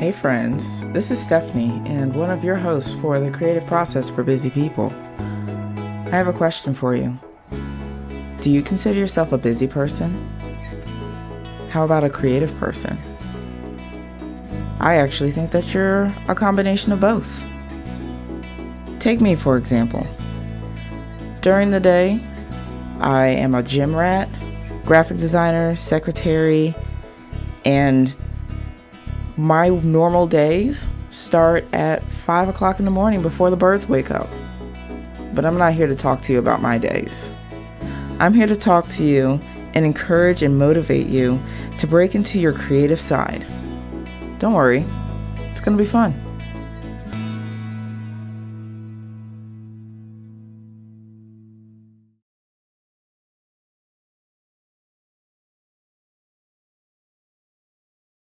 Hey, friends, this is Stephanie, and one of your hosts for the Creative Process for Busy People. I have a question for you. Do you consider yourself a busy person? How about a creative person? I actually think that you're a combination of both. Take me, for example. During the day, I am a gym rat, graphic designer, secretary, and my normal days start at 5 o'clock in the morning before the birds wake up. But I'm not here to talk to you about my days. I'm here to talk to you and encourage and motivate you to break into your creative side. Don't worry, it's going to be fun.